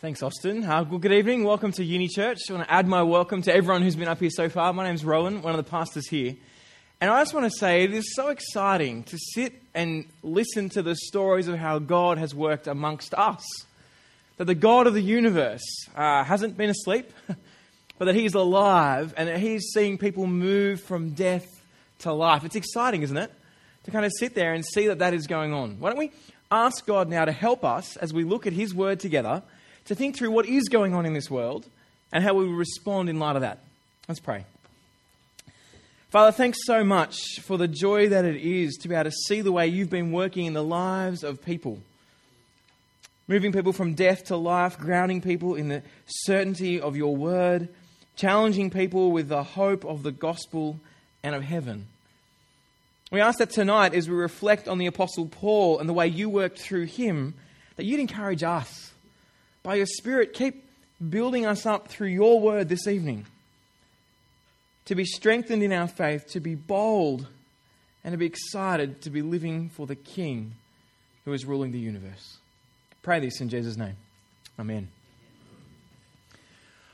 Thanks, Austin. Uh, well, good evening. Welcome to Uni Church. I want to add my welcome to everyone who's been up here so far. My name's Rowan, one of the pastors here. And I just want to say it is so exciting to sit and listen to the stories of how God has worked amongst us. That the God of the universe uh, hasn't been asleep, but that He's alive and that He's seeing people move from death to life. It's exciting, isn't it? To kind of sit there and see that that is going on. Why don't we ask God now to help us as we look at His Word together? To think through what is going on in this world and how we will respond in light of that. Let's pray. Father, thanks so much for the joy that it is to be able to see the way you've been working in the lives of people. Moving people from death to life, grounding people in the certainty of your word, challenging people with the hope of the gospel and of heaven. We ask that tonight, as we reflect on the Apostle Paul and the way you worked through him, that you'd encourage us by your Spirit, keep building us up through your word this evening. To be strengthened in our faith, to be bold, and to be excited to be living for the King who is ruling the universe. Pray this in Jesus' name. Amen.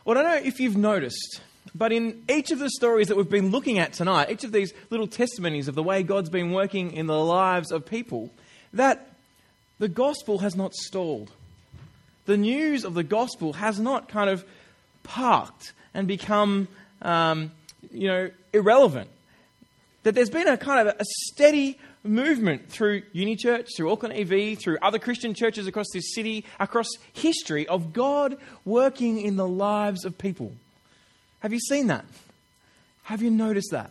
Well, I don't know if you've noticed, but in each of the stories that we've been looking at tonight, each of these little testimonies of the way God's been working in the lives of people, that the gospel has not stalled the news of the gospel has not kind of parked and become, um, you know, irrelevant. That there's been a kind of a steady movement through Uni Church, through Auckland EV, through other Christian churches across this city, across history of God working in the lives of people. Have you seen that? Have you noticed that?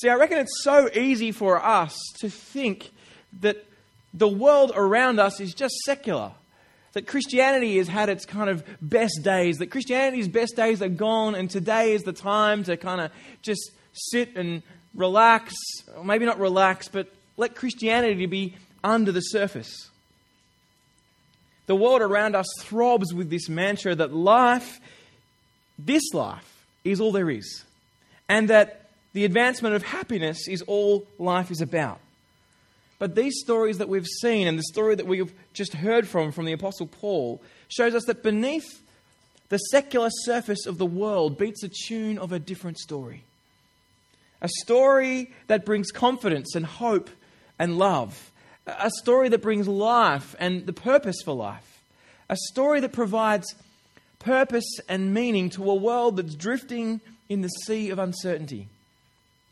See, I reckon it's so easy for us to think that the world around us is just secular that Christianity has had its kind of best days, that Christianity's best days are gone, and today is the time to kind of just sit and relax, or maybe not relax, but let Christianity be under the surface. The world around us throbs with this mantra that life, this life, is all there is, and that the advancement of happiness is all life is about. But these stories that we've seen and the story that we've just heard from from the Apostle Paul shows us that beneath the secular surface of the world beats a tune of a different story. A story that brings confidence and hope and love. A story that brings life and the purpose for life. A story that provides purpose and meaning to a world that's drifting in the sea of uncertainty.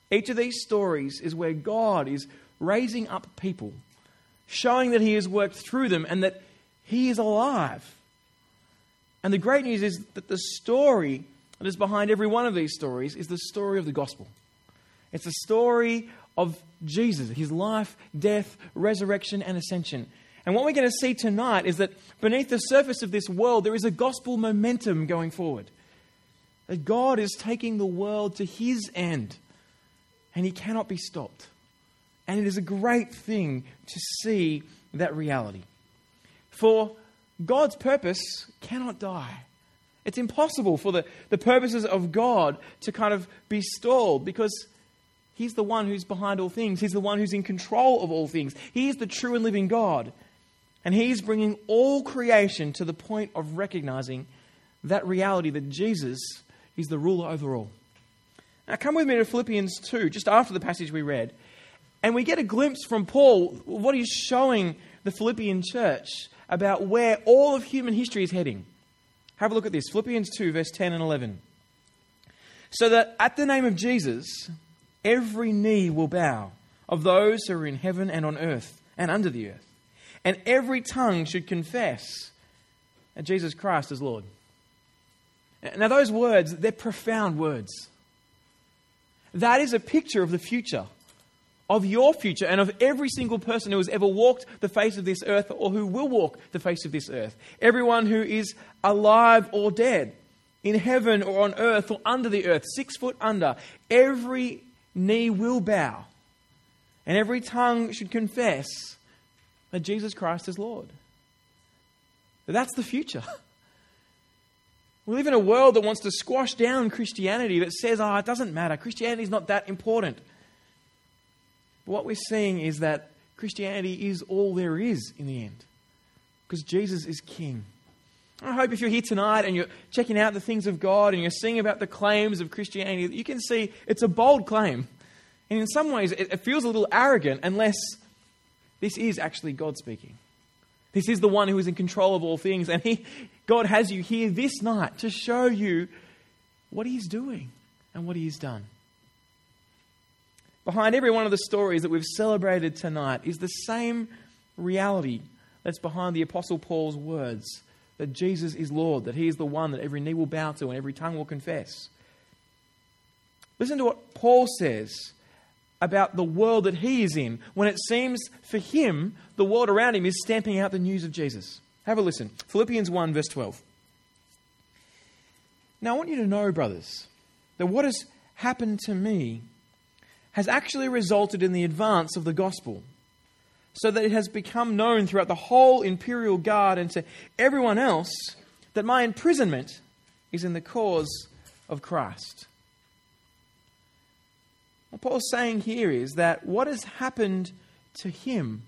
Each of these stories is where God is raising up people, showing that He has worked through them and that He is alive. And the great news is that the story that is behind every one of these stories is the story of the gospel. It's the story of Jesus, his life, death, resurrection, and ascension. And what we're going to see tonight is that beneath the surface of this world, there is a gospel momentum going forward. That God is taking the world to his end, and he cannot be stopped. And it is a great thing to see that reality. For God's purpose cannot die. It's impossible for the, the purposes of God to kind of be stalled because He's the one who's behind all things. He's the one who's in control of all things. He is the true and living God. And He's bringing all creation to the point of recognizing that reality that Jesus is the ruler over all. Now, come with me to Philippians 2, just after the passage we read. And we get a glimpse from Paul, what he's showing the Philippian church about where all of human history is heading. Have a look at this Philippians 2, verse 10 and 11. So that at the name of Jesus, every knee will bow of those who are in heaven and on earth and under the earth, and every tongue should confess that Jesus Christ is Lord. Now, those words, they're profound words. That is a picture of the future of your future and of every single person who has ever walked the face of this earth or who will walk the face of this earth. Everyone who is alive or dead, in heaven or on earth or under the earth, six foot under, every knee will bow and every tongue should confess that Jesus Christ is Lord. That's the future. We live in a world that wants to squash down Christianity, that says, oh, it doesn't matter. Christianity is not that important what we're seeing is that Christianity is all there is in the end. Because Jesus is King. I hope if you're here tonight and you're checking out the things of God and you're seeing about the claims of Christianity, you can see it's a bold claim. And in some ways, it, feels a little arrogant unless this is actually God speaking. This is the one who is in control of all things. And he, God has you here this night to show you what He's doing and what He's done. Behind every one of the stories that we've celebrated tonight is the same reality that's behind the Apostle Paul's words that Jesus is Lord, that He is the one that every knee will bow to and every tongue will confess. Listen to what Paul says about the world that he is in when it seems for him the world around him is stamping out the news of Jesus. Have a listen. Philippians 1, verse 12. Now, I want you to know, brothers, that what has happened to me has actually resulted in the advance of the gospel, so that it has become known throughout the whole imperial guard and to everyone else that my imprisonment is in the cause of Christ. What Paul's saying here is that what has happened to him,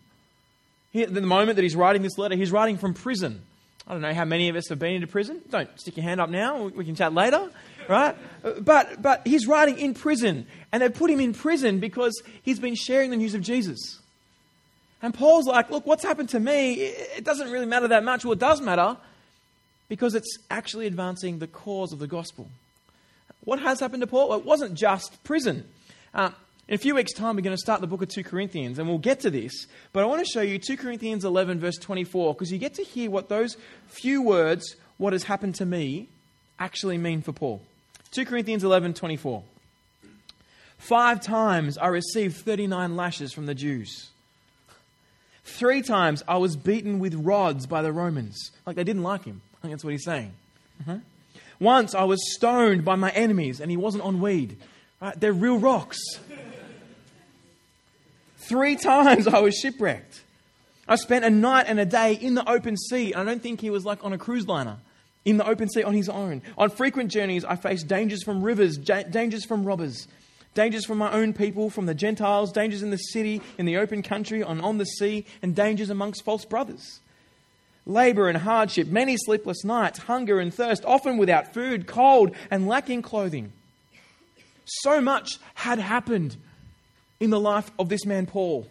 at the moment that he's writing this letter, he's writing from prison. I don't know how many of us have been into prison. Don't stick your hand up now. We can chat later, right? But, but he's writing in prison, and they put him in prison because he's been sharing the news of Jesus. And Paul's like, look, what's happened to me, it doesn't really matter that much. Well, it does matter because it's actually advancing the cause of the gospel. What has happened to Paul? Well, it wasn't just prison. Uh, in a few weeks' time, we're going to start the book of 2 Corinthians, and we'll get to this. But I want to show you 2 Corinthians 11, verse 24, because you get to hear what those few words, what has happened to me, actually mean for Paul. 2 Corinthians 11, 24. Five times I received 39 lashes from the Jews. Three times I was beaten with rods by the Romans. Like they didn't like him. I think that's what he's saying. Uh-huh. Once I was stoned by my enemies, and he wasn't on weed. Right? They're real rocks. Three times I was shipwrecked. I spent a night and a day in the open sea. I don't think he was like on a cruise liner, in the open sea on his own. On frequent journeys, I faced dangers from rivers, dangers from robbers, dangers from my own people, from the Gentiles, dangers in the city, in the open country, on, on the sea, and dangers amongst false brothers. Labor and hardship, many sleepless nights, hunger and thirst, often without food, cold, and lacking clothing. So much had happened in the life of this man, Paul.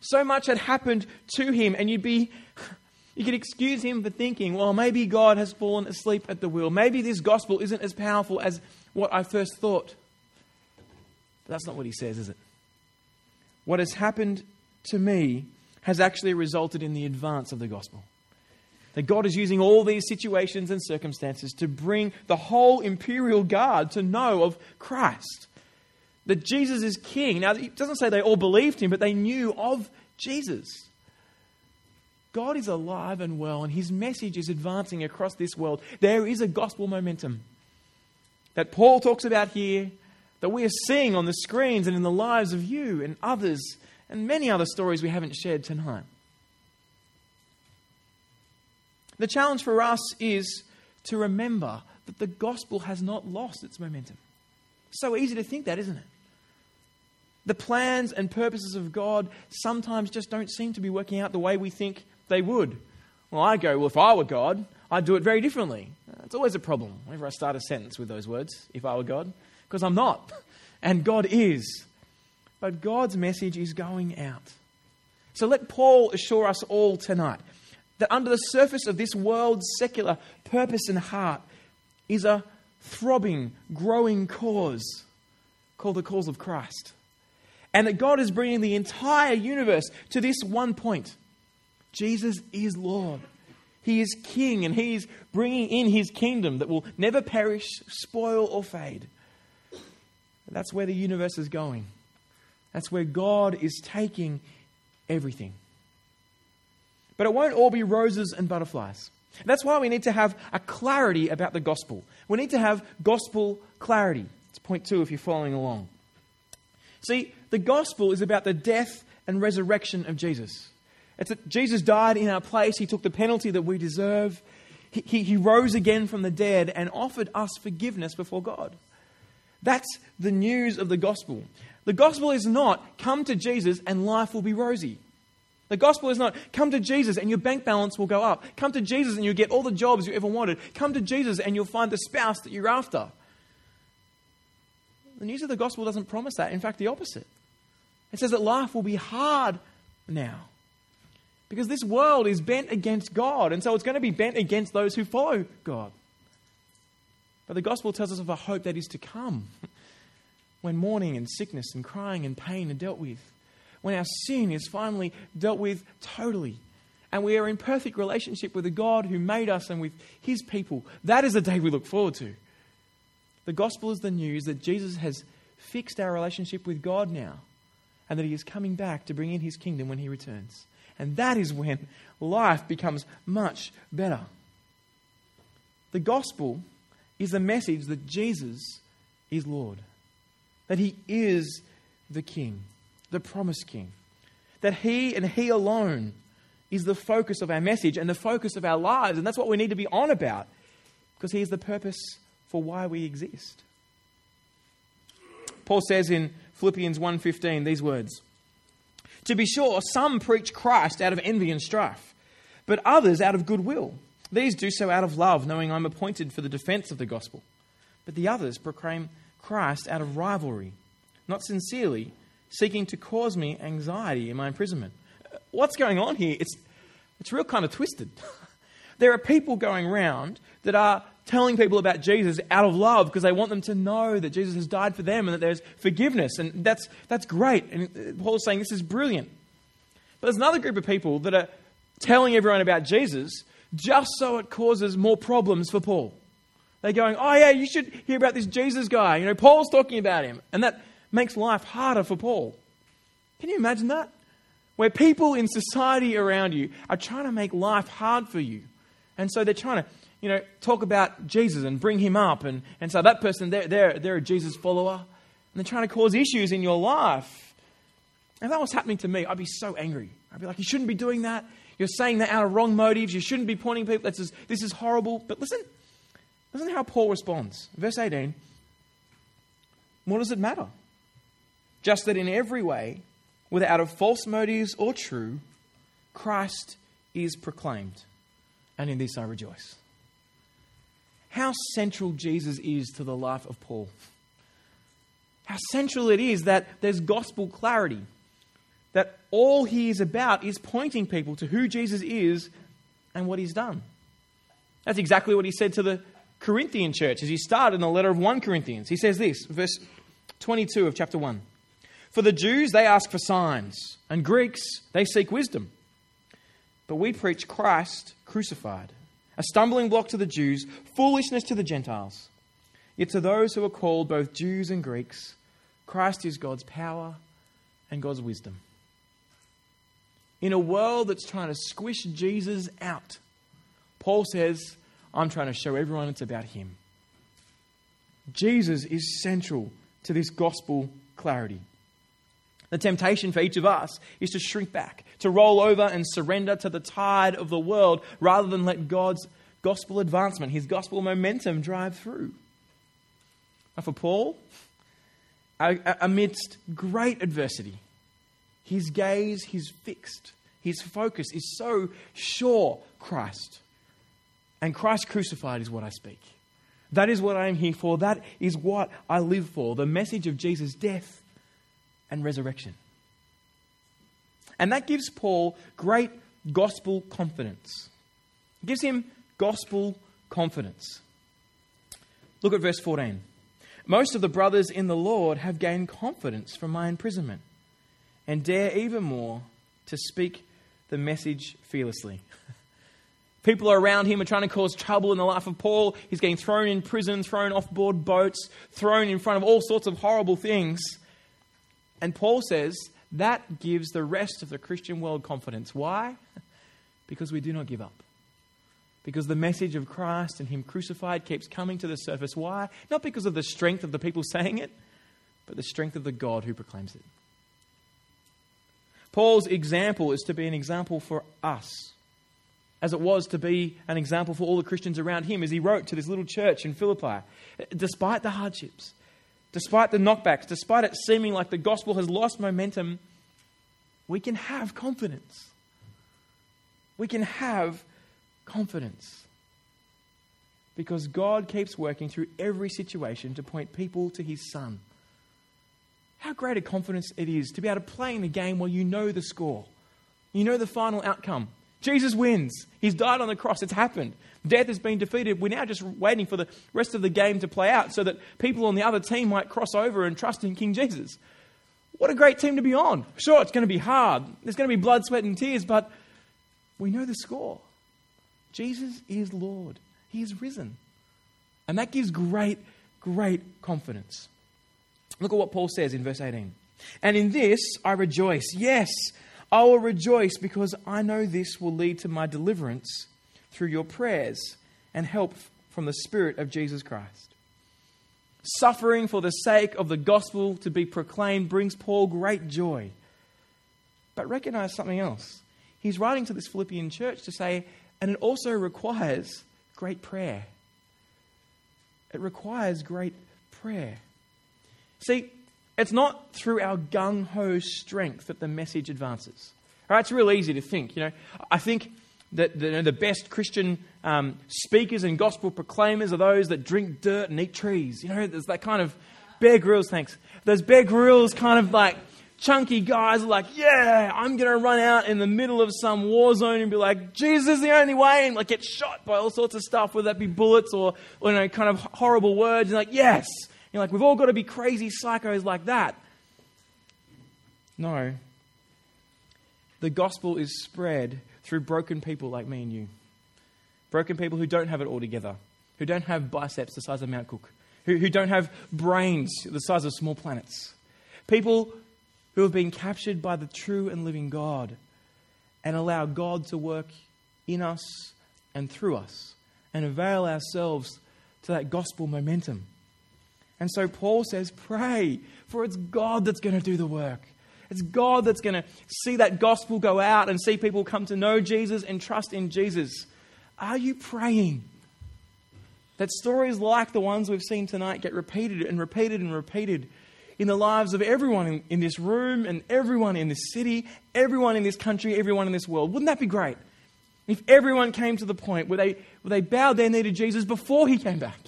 So much had happened to him, and you'd be. You could excuse him for thinking, well, maybe God has fallen asleep at the wheel. Maybe this gospel isn't as powerful as what I first thought. But that's not what he says, is it? What has happened to me has actually resulted in the advance of the gospel. That God is using all these situations and circumstances to bring the whole imperial guard to know of Christ. That Jesus is king. Now, it doesn't say they all believed him, but they knew of Jesus. God is alive and well, and his message is advancing across this world. There is a gospel momentum that Paul talks about here, that we are seeing on the screens and in the lives of you and others, and many other stories we haven't shared tonight. The challenge for us is to remember that the gospel has not lost its momentum. So easy to think that, isn't it? The plans and purposes of God sometimes just don't seem to be working out the way we think they would. Well, I go, well, if I were God, I'd do it very differently. It's always a problem whenever I start a sentence with those words, if I were God, because I'm not. And God is. But God's message is going out. So let Paul assure us all tonight that under the surface of this world's secular purpose and heart is a throbbing, growing cause called the cause of Christ. And that God is bringing the entire universe to this one point Jesus is Lord. He is King, and He is bringing in His kingdom that will never perish, spoil, or fade. That's where the universe is going. That's where God is taking everything. But it won't all be roses and butterflies. That's why we need to have a clarity about the gospel. We need to have gospel clarity. It's point two if you're following along. See, the gospel is about the death and resurrection of Jesus. It's that Jesus died in our place, He took the penalty that we deserve. He, he, he rose again from the dead and offered us forgiveness before God. That's the news of the gospel. The gospel is not come to Jesus and life will be rosy. The gospel is not come to Jesus and your bank balance will go up. Come to Jesus and you'll get all the jobs you ever wanted. Come to Jesus and you'll find the spouse that you're after. The news of the gospel doesn't promise that. In fact, the opposite. It says that life will be hard now. Because this world is bent against God, and so it's going to be bent against those who follow God. But the gospel tells us of a hope that is to come when mourning and sickness and crying and pain are dealt with, when our sin is finally dealt with totally, and we are in perfect relationship with the God who made us and with his people. That is the day we look forward to. The gospel is the news that Jesus has fixed our relationship with God now, and that he is coming back to bring in his kingdom when he returns. And that is when life becomes much better. The gospel is the message that Jesus is Lord, that he is the King, the promised King, that he and he alone is the focus of our message and the focus of our lives. And that's what we need to be on about because he is the purpose for why we exist. Paul says in Philippians 1:15 these words: To be sure, some preach Christ out of envy and strife, but others out of goodwill. These do so out of love, knowing I'm appointed for the defense of the gospel. But the others proclaim Christ out of rivalry, not sincerely, seeking to cause me anxiety in my imprisonment. What's going on here? It's, it's real kind of twisted. there are people going around that are telling people about Jesus out of love because they want them to know that Jesus has died for them and that there's forgiveness. And that's, that's great. And uh, Paul's saying this is brilliant. But there's another group of people that are telling everyone about Jesus just so it causes more problems for Paul. They're going, oh, yeah, you should hear about this Jesus guy. You know, Paul's talking about him. And that makes life harder for Paul. Can you imagine that? Where people in society around you are trying to make life hard for you. And so they're trying to, you know, talk about Jesus and bring him up. And, and so that person, they're, they're, they're a Jesus follower. And they're trying to cause issues in your life. If that was happening to me, I'd be so angry. I'd be like, you shouldn't be doing that. You're saying that out of wrong motives. You shouldn't be pointing people. That says, this is horrible. But listen, listen how Paul responds. Verse 18. What does it matter? Just that in every way, whether out of false motives or true, Christ is proclaimed. And in this I rejoice. How central Jesus is to the life of Paul. How central it is that there's gospel clarity that all he is about is pointing people to who Jesus is and what he's done. That's exactly what he said to the Corinthian church as he started in the letter of 1 Corinthians. He says this, verse 22 of chapter 1. For the Jews, they ask for signs, and Greeks, they seek wisdom. But we preach Christ crucified, a stumbling block to the Jews, foolishness to the Gentiles. Yet to those who are called, both Jews and Greeks, Christ is God's power and God's wisdom in a world that's trying to squish Jesus out, Paul says, I'm trying to show everyone it's about him. Jesus is central to this gospel clarity. The temptation for each of us is to shrink back, to roll over and surrender to the tide of the world rather than let God's gospel advancement, his gospel momentum drive through. And for Paul, amidst great adversity, his gaze, his fixed, his focus is so sure Christ. And Christ crucified is what I speak. That is what I am here for. That is what I live for. The message of Jesus' death and resurrection. And that gives Paul great gospel confidence. It gives him gospel confidence. Look at verse 14. Most of the brothers in the Lord have gained confidence from my imprisonment and dare even more to speak the message fearlessly. People around him are trying to cause trouble in the life of Paul. He's getting thrown in prison, thrown off board boats, thrown in front of all sorts of horrible things. And Paul says that gives the rest of the Christian world confidence. Why? Because we do not give up. Because the message of Christ and Him crucified keeps coming to the surface. Why? Not because of the strength of the people saying it, but the strength of the God who proclaims it. Paul's example is to be an example for us, as it was to be an example for all the Christians around him as he wrote to this little church in Philippi. Despite the hardships, despite the knockbacks, despite it seeming like the gospel has lost momentum, we can have confidence. We can have confidence because God keeps working through every situation to point people to his Son. How great a confidence it is to be able to play in the game where you know the score, you know the final outcome. Jesus wins. He's died on the cross. It's happened. Death has been defeated. We're now just waiting for the rest of the game to play out so that people on the other team might cross over and trust in King Jesus. What a great team to be on. Sure, it's going to be hard. There's going to be blood, sweat, and tears, but we know the score. Jesus is Lord. He is risen. And that gives great, great confidence. Look at what Paul says in verse 18. And in this I rejoice. Yes, I will rejoice because I know this will lead to my deliverance through your prayers and help from the Spirit of Jesus Christ. Suffering for the sake of the gospel to be proclaimed brings Paul great joy. But recognize something else. He's writing to this Philippian church to say, and it also requires great prayer. It requires great prayer. See, it's not through our gung ho strength that the message advances. All right, it's real easy to think. You know, I think that the, you know, the best Christian um, speakers and gospel proclaimers are those that drink dirt and eat trees. You know, there's that kind of Bear Grylls, thanks. Those Bear Grylls kind of like chunky guys are like, yeah, I'm going to run out in the middle of some war zone and be like, Jesus is the only way, and like get shot by all sorts of stuff, whether that be bullets or, or you know, kind of horrible words. And like, yes. You're like, we've all got to be crazy psychos like that. No. The gospel is spread through broken people like me and you. Broken people who don't have it all together, who don't have biceps the size of Mount Cook, who, who don't have brains the size of small planets. People who have been captured by the true and living God and allow God to work in us and through us and avail ourselves to that gospel momentum. And so Paul says, pray, for it's God that's going to do the work. It's God that's going to see that gospel go out and see people come to know Jesus and trust in Jesus. Are you praying? That stories like the ones we've seen tonight get repeated and repeated and repeated in the lives of everyone in, in, this room and everyone in this city, everyone in this country, everyone in this world. Wouldn't that be great? If everyone came to the point where they, where they bowed their knee to Jesus before he came back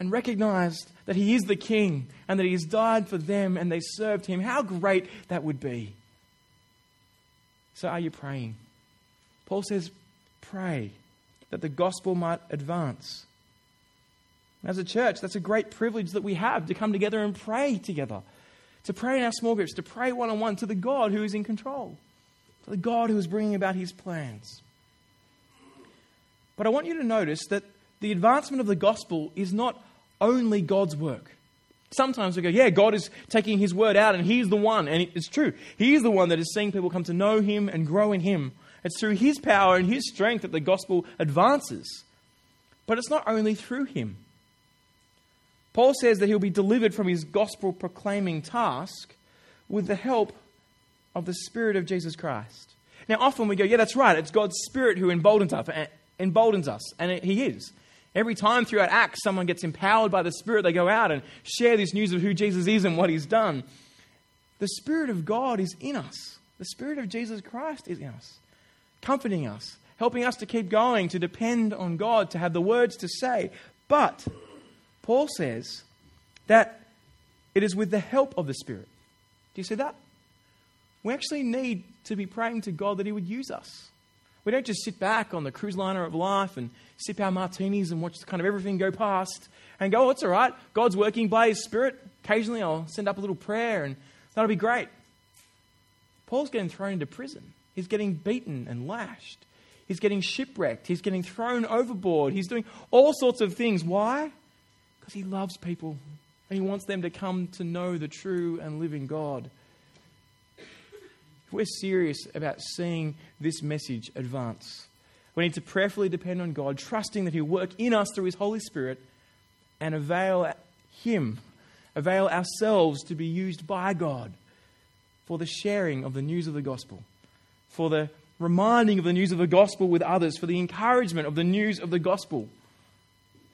and recognized that he is the king and that he has died for them and they served him, how great that would be. So, are you praying? Paul says, pray that the gospel might advance. As a church, that's a great privilege that we have to come together and pray together, to pray in our small groups, to pray one on one to the God who is in control, to the God who is bringing about his plans. But I want you to notice that the advancement of the gospel is not only God's work. Sometimes we go, yeah, God is taking his word out and he's the one. And it's true. He is the one that is seeing people come to know him and grow in him. It's through his power and his strength that the gospel advances. But it's not only through him. Paul says that he'll be delivered from his gospel proclaiming task with the help of the Spirit of Jesus Christ. Now, often we go, yeah, that's right. It's God's Spirit who emboldens us, eh, emboldens us, and He is. Every time throughout Acts, someone gets empowered by the Spirit, they go out and share this news of who Jesus is and what He's done. The Spirit of God is in us. The Spirit of Jesus Christ is in us, comforting us, helping us to keep going, to depend on God, to have the words to say. But Paul says that it is with the help of the Spirit. Do you see that? We actually need to be praying to God that He would use us. We don't just sit back on the cruise liner of life and sip our martinis and watch kind of everything go past and go, oh, it's all right. God's working by His Spirit. Occasionally I'll send up a little prayer and that'll be great. Paul's getting thrown into prison. He's getting beaten and lashed. He's getting shipwrecked. He's getting thrown overboard. He's doing all sorts of things. Why? Because he loves people and he wants them to come to know the true and living God. If we're serious about seeing this message advance, we need to prayerfully depend on God, trusting that He'll work in us through His Holy Spirit and avail Him, avail ourselves to be used by God for the sharing of the news of the gospel, for the reminding of the news of the gospel with others, for the encouragement of the news of the gospel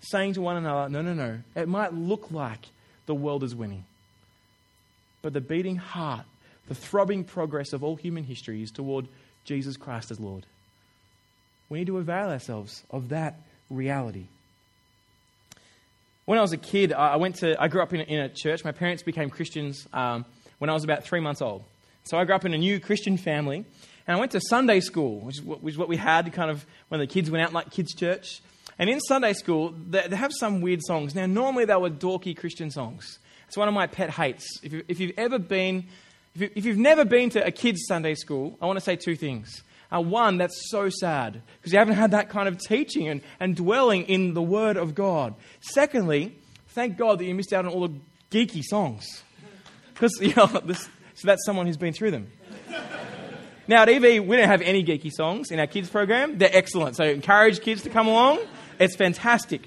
saying to one another, no, no, no, it might look like the world is winning. But the beating heart, the throbbing progress of all human history is toward Jesus Christ as Lord. we need to avail ourselves of that reality. When I was a kid, I went to. I grew up in a, in a church. My parents became Christians um, when I was about three months old. So I grew up in a new Christian family, and I went to Sunday school, which is what, which is what we had kind of when the kids went out like kids' church. And in Sunday school, they, they have some weird songs. Now, normally they were dorky Christian songs. It's one of my pet hates. If, you, if you've ever been, if, you, have never been to a kids' Sunday school, I want to say two things. Uh, one, that's so sad because you haven't had that kind of teaching and, and dwelling in the Word of God. Secondly, thank God that you missed out on all the geeky songs because you know this, so that's someone who's been through them. Now at EV, we don't have any geeky songs in our kids program. They're excellent, so encourage kids to come along. It's fantastic.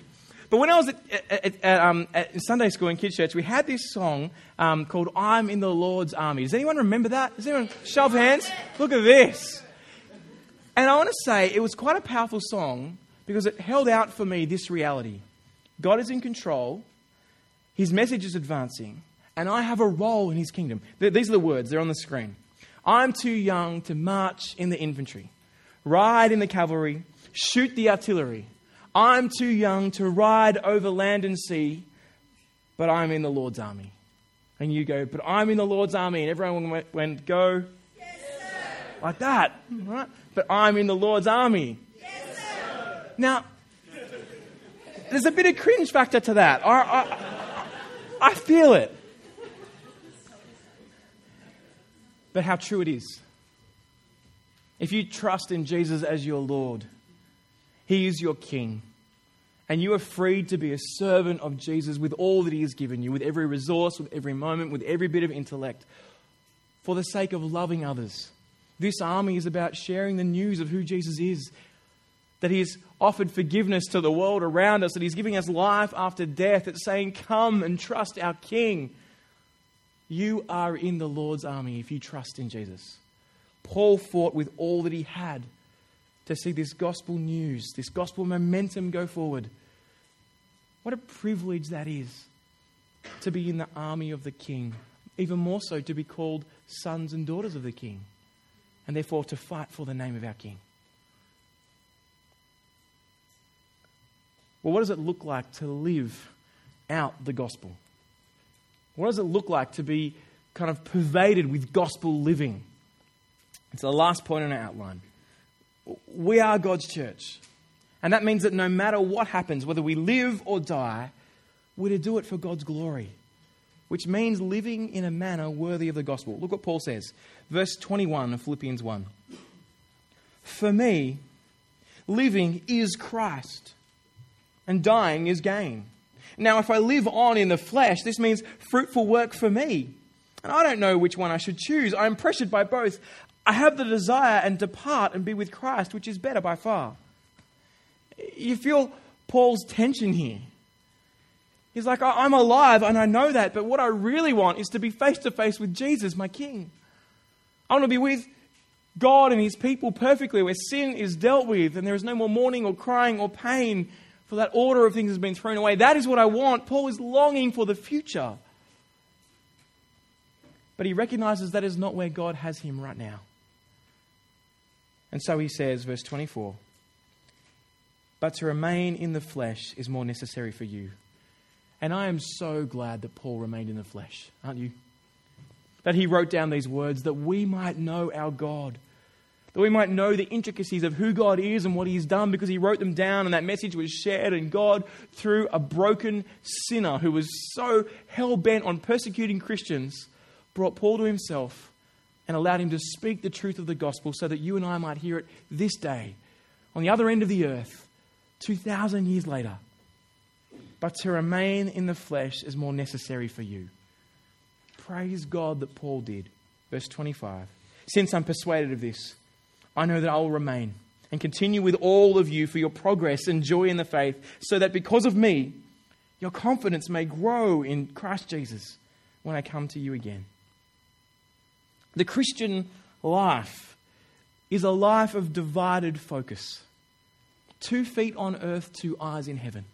But when I was at, at, at, um, at, Sunday school in kids' church, we had this song um, called "I'm in the Lord's Army." Does anyone remember that? Does anyone show of hands? Look at this. And I want to say it was quite a powerful song because it held out for me this reality God is in control, His message is advancing, and I have a role in His kingdom. These are the words, they're on the screen. I'm too young to march in the infantry, ride in the cavalry, shoot the artillery. I'm too young to ride over land and sea, but I'm in the Lord's army. And you go, but I'm in the Lord's army. And everyone went, went go, yes, like that, right? but I'm in the Lord's army. Yes, now, there's a bit of cringe factor to that. I, I, I feel it. But how true it is. If you trust in Jesus as your Lord, He is your King. And you are free to be a servant of Jesus with all that He has given you, with every resource, with every moment, with every bit of intellect, for the sake of loving others this army is about sharing the news of who Jesus is. That he has offered forgiveness to the world around us, that he's giving us life after death. It's saying, Come and trust our King. You are in the Lord's army if you trust in Jesus. Paul fought with all that he had to see this gospel news, this gospel momentum go forward. What a privilege that is to be in the army of the King, even more so to be called sons and daughters of the King and therefore to fight for the name of our King. Well, what does it look like to live out the gospel? What does it look like to be kind of pervaded with gospel living? It's the last point in our outline. We are God's church. And that means that no matter what happens, whether we live or die, we're to do it for God's glory which means living in a manner worthy of the gospel. Look what Paul says, verse 21 of Philippians 1. For me, living is Christ, and dying is gain. Now, if I live on in the flesh, this means fruitful work for me. And I don't know which one I should choose. I am pressured by both. I have the desire and depart and be with Christ, which is better by far. You feel Paul's tension here. He's like, I'm alive and I know that, but what I really want is to be face to face with Jesus, my King. I want to be with God and His people perfectly, where sin is dealt with and there is no more mourning or crying or pain, for that order of things has been thrown away. That is what I want. Paul is longing for the future. But he recognizes that is not where God has him right now. And so he says, verse 24, But to remain in the flesh is more necessary for you. And I am so glad that Paul remained in the flesh, aren't you? That he wrote down these words that we might know our God, that we might know the intricacies of who God is and what he's done because he wrote them down and that message was shared. And God, through a broken sinner who was so hell bent on persecuting Christians, brought Paul to himself and allowed him to speak the truth of the gospel so that you and I might hear it this day on the other end of the earth, 2,000 years later but to remain in the flesh is more necessary for you. Praise God that Paul did. Verse 25. Since I'm persuaded of this, I know that I will remain and continue with all of you for your progress and joy in the faith, so that because of me, your confidence may grow in Christ Jesus when I come to you again. The Christian life is a life of divided focus two feet on earth, two eyes in heaven.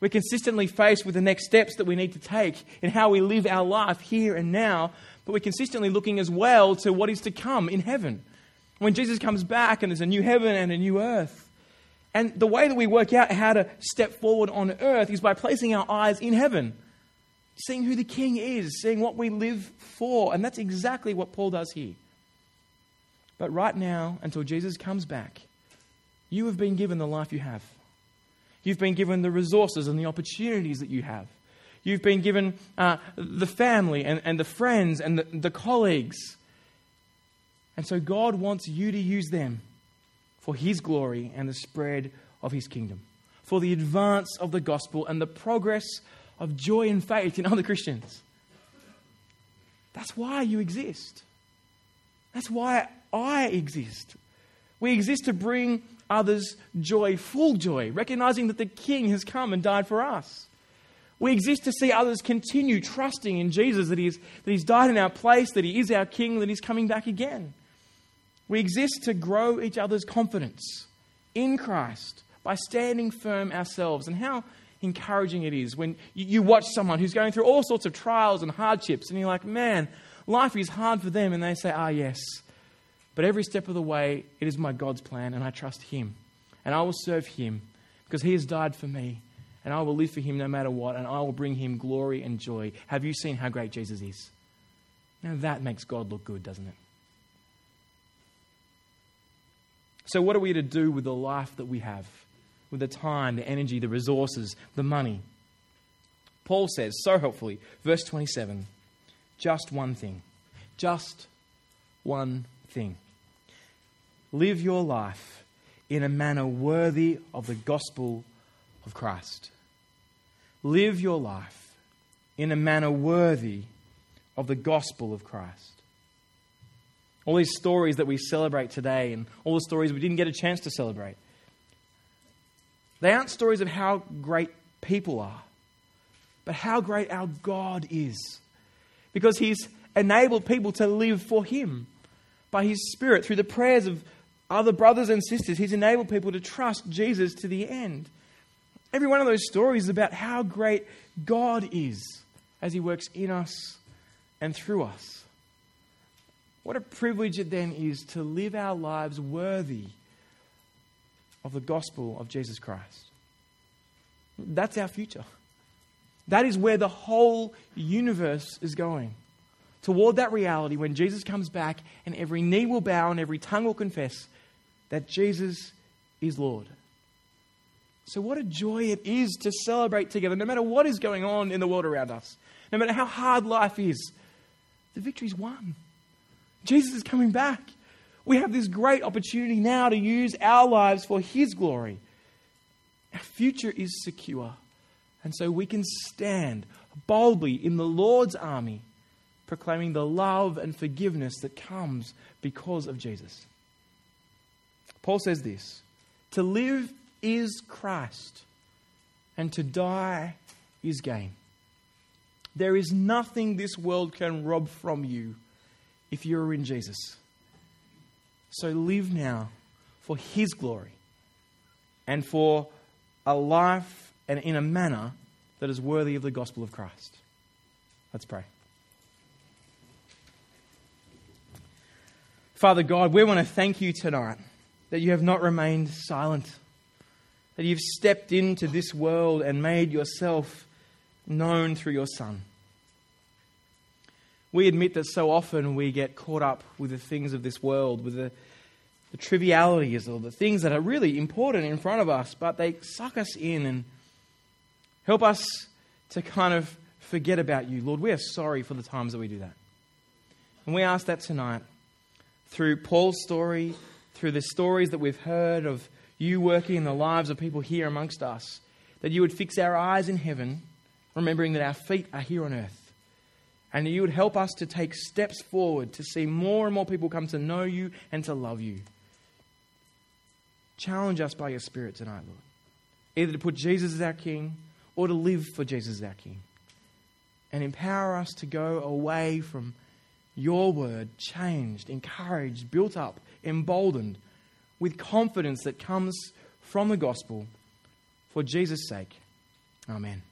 We're consistently faced with the next steps that we need to take in how we live our life here and now, but we're consistently looking as well to what is to come in heaven. When Jesus comes back and there's a new heaven and a new earth. And the way that we work out how to step forward on earth is by placing our eyes in heaven, seeing who the King is, seeing what we live for. And that's exactly what Paul does here. But right now, until Jesus comes back, you have been given the life you have. You've been given the resources and the opportunities that you have. You've been given uh, the family and, and the friends and the, the colleagues. And so God wants you to use them for His glory and the spread of His kingdom, for the advance of the gospel and the progress of joy and faith in other Christians. That's why you exist. That's why I exist. We exist to bring others joy, full joy, recognizing that the King has come and died for us. We exist to see others continue trusting in Jesus, that, he's, that He's died in our place, that He is our King, that He's coming back again. We exist to grow each other's confidence in Christ by standing firm ourselves. And how encouraging it is when you watch someone who's going through all sorts of trials and hardships, and you're like, man, life is hard for them, and they say, ah, yes. But every step of the way, it is my God's plan, and I trust Him. And I will serve Him because He has died for me and I will live for him no matter what, and I will bring him glory and joy. Have you seen how great Jesus is? Now that makes God look good, doesn't it? So, what are we to do with the life that we have? With the time, the energy, the resources, the money? Paul says so helpfully, verse 27 just one thing. Just one thing. Live your life in a manner worthy of the gospel of Christ live your life in a manner worthy of the gospel of Christ. All these stories that we celebrate today and all the stories we didn't get a chance to celebrate, they aren't stories of how great people are, but how great our God is. Because He's enabled people to live for Him by His Spirit through the prayers of other brothers and sisters. He's enabled people to trust Jesus to the end. Every one of those stories is about how great God is as He works in us and through us. What a privilege it then is to live our lives worthy of the gospel of Jesus Christ. That's our future. That is where the whole universe is going. Toward that reality when Jesus comes back and every knee will bow and every tongue will confess that Jesus is Lord. So, what a joy it is to celebrate together, no matter what is going on in the world around us, no matter how hard life is. The victory's won. Jesus is coming back. We have this great opportunity now to use our lives for His glory. Our future is secure. And so we can stand boldly in the Lord's army, proclaiming the love and forgiveness that comes because of Jesus. Paul says this To live is Christ, and to die is gain. There is nothing this world can rob from you if you're in Jesus. So live now for His glory and for a life and in a manner that is worthy of the gospel of Christ. Let's pray. Father God, we want to thank you tonight that you have not remained silent that you've stepped into this world and made yourself known through your Son. We admit that so often we get caught up with the things of this world, with the, the trivialities or the things that are really important in front of us, but they suck us in and help us to kind of forget about you. Lord, we are sorry for the times that we do that. And we ask that tonight through Paul's story, through the stories that we've heard of you working in the lives of people here amongst us, that you would fix our eyes in heaven, remembering that our feet are here on earth, and you would help us to take steps forward to see more and more people come to know you and to love you. Challenge us by your Spirit tonight, Lord. Either to put Jesus as our King or to live for Jesus as our King. And empower us to go away from your word, changed, encouraged, built up, emboldened with confidence that comes from the gospel for Jesus' sake. Amen.